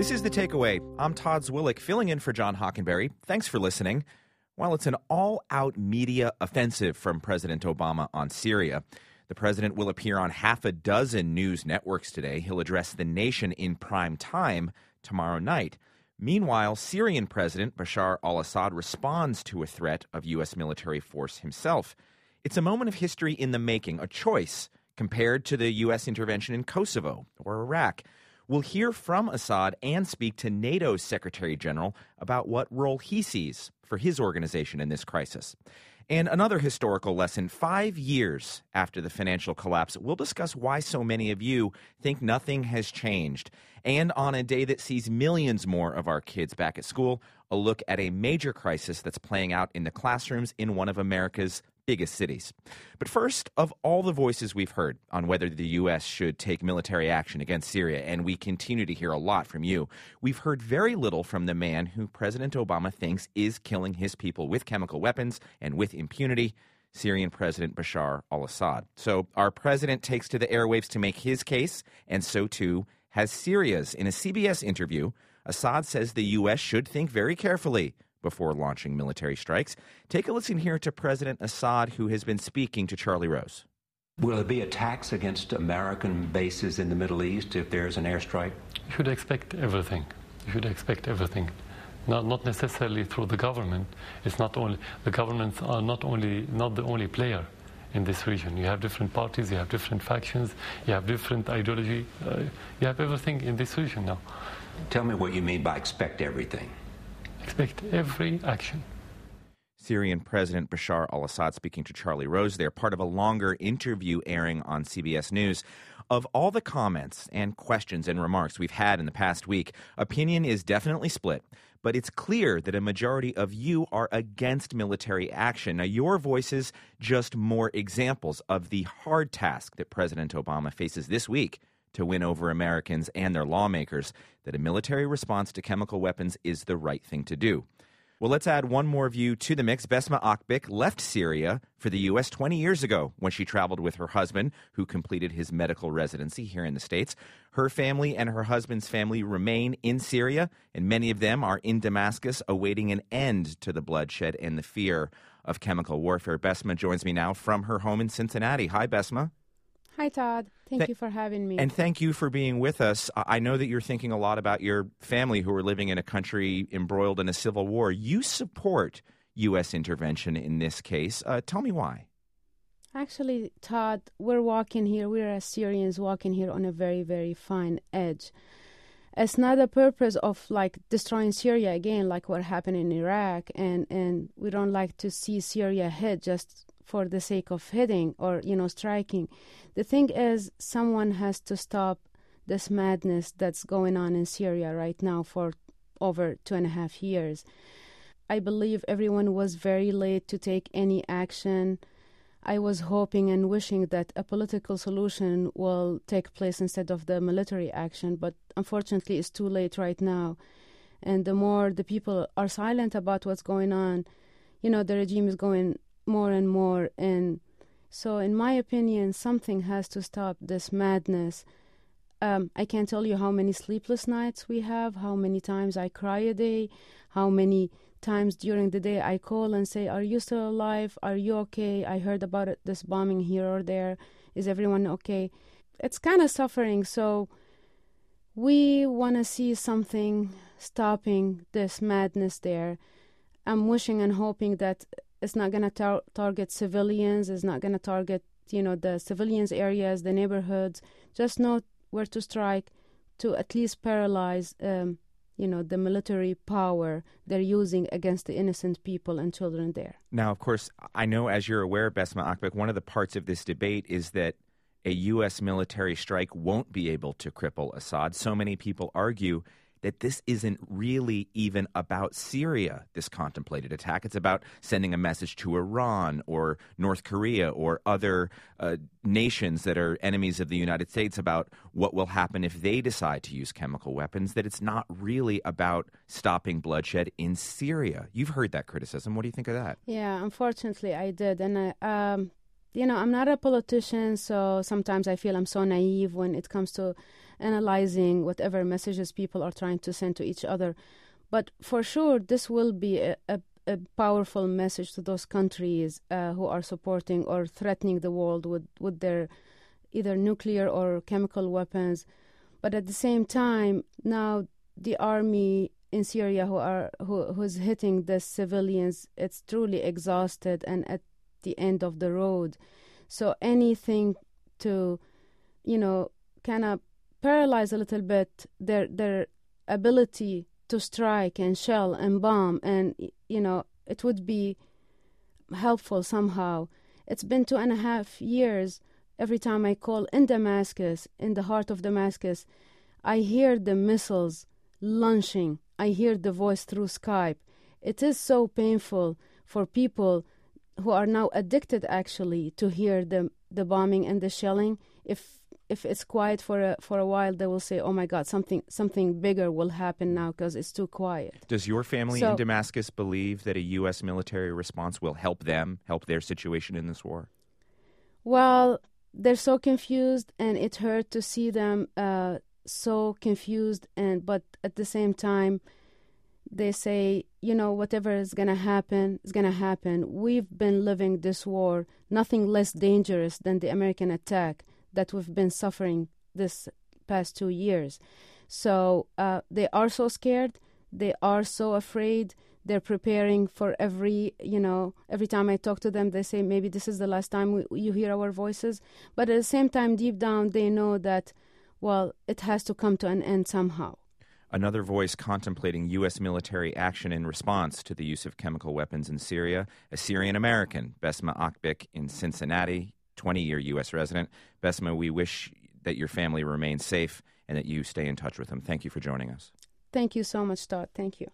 This is The Takeaway. I'm Todd Zwillich, filling in for John Hockenberry. Thanks for listening. While it's an all out media offensive from President Obama on Syria, the president will appear on half a dozen news networks today. He'll address the nation in prime time tomorrow night. Meanwhile, Syrian President Bashar al Assad responds to a threat of U.S. military force himself. It's a moment of history in the making, a choice compared to the U.S. intervention in Kosovo or Iraq. We'll hear from Assad and speak to NATO's Secretary General about what role he sees for his organization in this crisis. And another historical lesson five years after the financial collapse, we'll discuss why so many of you think nothing has changed. And on a day that sees millions more of our kids back at school, a look at a major crisis that's playing out in the classrooms in one of America's biggest cities. But first, of all the voices we've heard on whether the U.S. should take military action against Syria, and we continue to hear a lot from you, we've heard very little from the man who President Obama thinks is killing his people with chemical weapons and with impunity. Syrian President Bashar al Assad. So, our president takes to the airwaves to make his case, and so too has Syria's. In a CBS interview, Assad says the U.S. should think very carefully before launching military strikes. Take a listen here to President Assad, who has been speaking to Charlie Rose. Will there be attacks against American bases in the Middle East if there's an airstrike? You should expect everything. You should expect everything. Not, not necessarily through the government. It's not only the governments are not only not the only player in this region. You have different parties, you have different factions, you have different ideology. Uh, you have everything in this region now. Tell me what you mean by expect everything. Expect every action. Syrian President Bashar al Assad speaking to Charlie Rose there, part of a longer interview airing on CBS News. Of all the comments and questions and remarks we've had in the past week, opinion is definitely split, but it's clear that a majority of you are against military action. Now, your voices just more examples of the hard task that President Obama faces this week to win over Americans and their lawmakers that a military response to chemical weapons is the right thing to do. Well, let's add one more view to the mix. Basma Akbik left Syria for the U.S. 20 years ago when she traveled with her husband, who completed his medical residency here in the States. Her family and her husband's family remain in Syria, and many of them are in Damascus awaiting an end to the bloodshed and the fear of chemical warfare. Basma joins me now from her home in Cincinnati. Hi, Basma. Hi, Todd. Thank Th- you for having me. And thank you for being with us. I know that you're thinking a lot about your family who are living in a country embroiled in a civil war. You support U.S. intervention in this case. Uh, tell me why. Actually, Todd, we're walking here, we're as Syrians walking here on a very, very fine edge. It's not the purpose of like destroying Syria again, like what happened in Iraq, and, and we don't like to see Syria hit just for the sake of hitting or you know striking. The thing is someone has to stop this madness that's going on in syria right now for over two and a half years. I believe everyone was very late to take any action. I was hoping and wishing that a political solution will take place instead of the military action but unfortunately it's too late right now. And the more the people are silent about what's going on you know the regime is going more and more and so in my opinion something has to stop this madness. Um, i can't tell you how many sleepless nights we have how many times i cry a day how many times during the day i call and say are you still alive? Are you okay? I heard about it, this bombing here or there. Is everyone okay? It's kind of suffering so we want to see something stopping this madness there. I'm wishing and hoping that it's not going to tar- target civilians. It's not going to target you know the civilians areas, the neighborhoods. Just know where to strike to at least paralyze. Um, you know the military power they're using against the innocent people and children there. Now, of course, I know as you're aware, Basma Akbik, one of the parts of this debate is that a U.S. military strike won't be able to cripple Assad. So many people argue that this isn't really even about Syria, this contemplated attack. It's about sending a message to Iran or North Korea or other uh, nations that are enemies of the United States about what will happen if they decide to use chemical weapons, that it's not really about stopping bloodshed in Syria. You've heard that criticism. What do you think of that? Yeah, unfortunately, I did. And I, um, you know, I'm not a politician, so sometimes I feel I'm so naive when it comes to analyzing whatever messages people are trying to send to each other. But for sure, this will be a, a, a powerful message to those countries uh, who are supporting or threatening the world with, with their either nuclear or chemical weapons. But at the same time, now the army in Syria who are who who's hitting the civilians, it's truly exhausted and at the end of the road. So anything to, you know, kind of paralyze a little bit their their ability to strike and shell and bomb and you know it would be helpful somehow. It's been two and a half years every time i call in damascus in the heart of damascus i hear the missiles launching. I hear the voice through skype. It is so painful for people who are now addicted actually to hear the the bombing and the shelling. If if it's quiet for a for a while, they will say, "Oh my God, something something bigger will happen now because it's too quiet." Does your family so, in Damascus believe that a U.S. military response will help them, help their situation in this war? Well, they're so confused, and it hurt to see them uh, so confused. And but at the same time, they say, you know, whatever is gonna happen is gonna happen. We've been living this war, nothing less dangerous than the American attack that we've been suffering this past two years. So uh, they are so scared. They are so afraid. They're preparing for every, you know, every time I talk to them, they say maybe this is the last time we, you hear our voices. But at the same time, deep down, they know that, well, it has to come to an end somehow. Another voice contemplating U.S. military action in response to the use of chemical weapons in Syria, a Syrian American, Basma Akbik in Cincinnati, 20 year U.S. resident. Basma, we wish that your family remains safe and that you stay in touch with them. Thank you for joining us. Thank you so much, Todd. Thank you.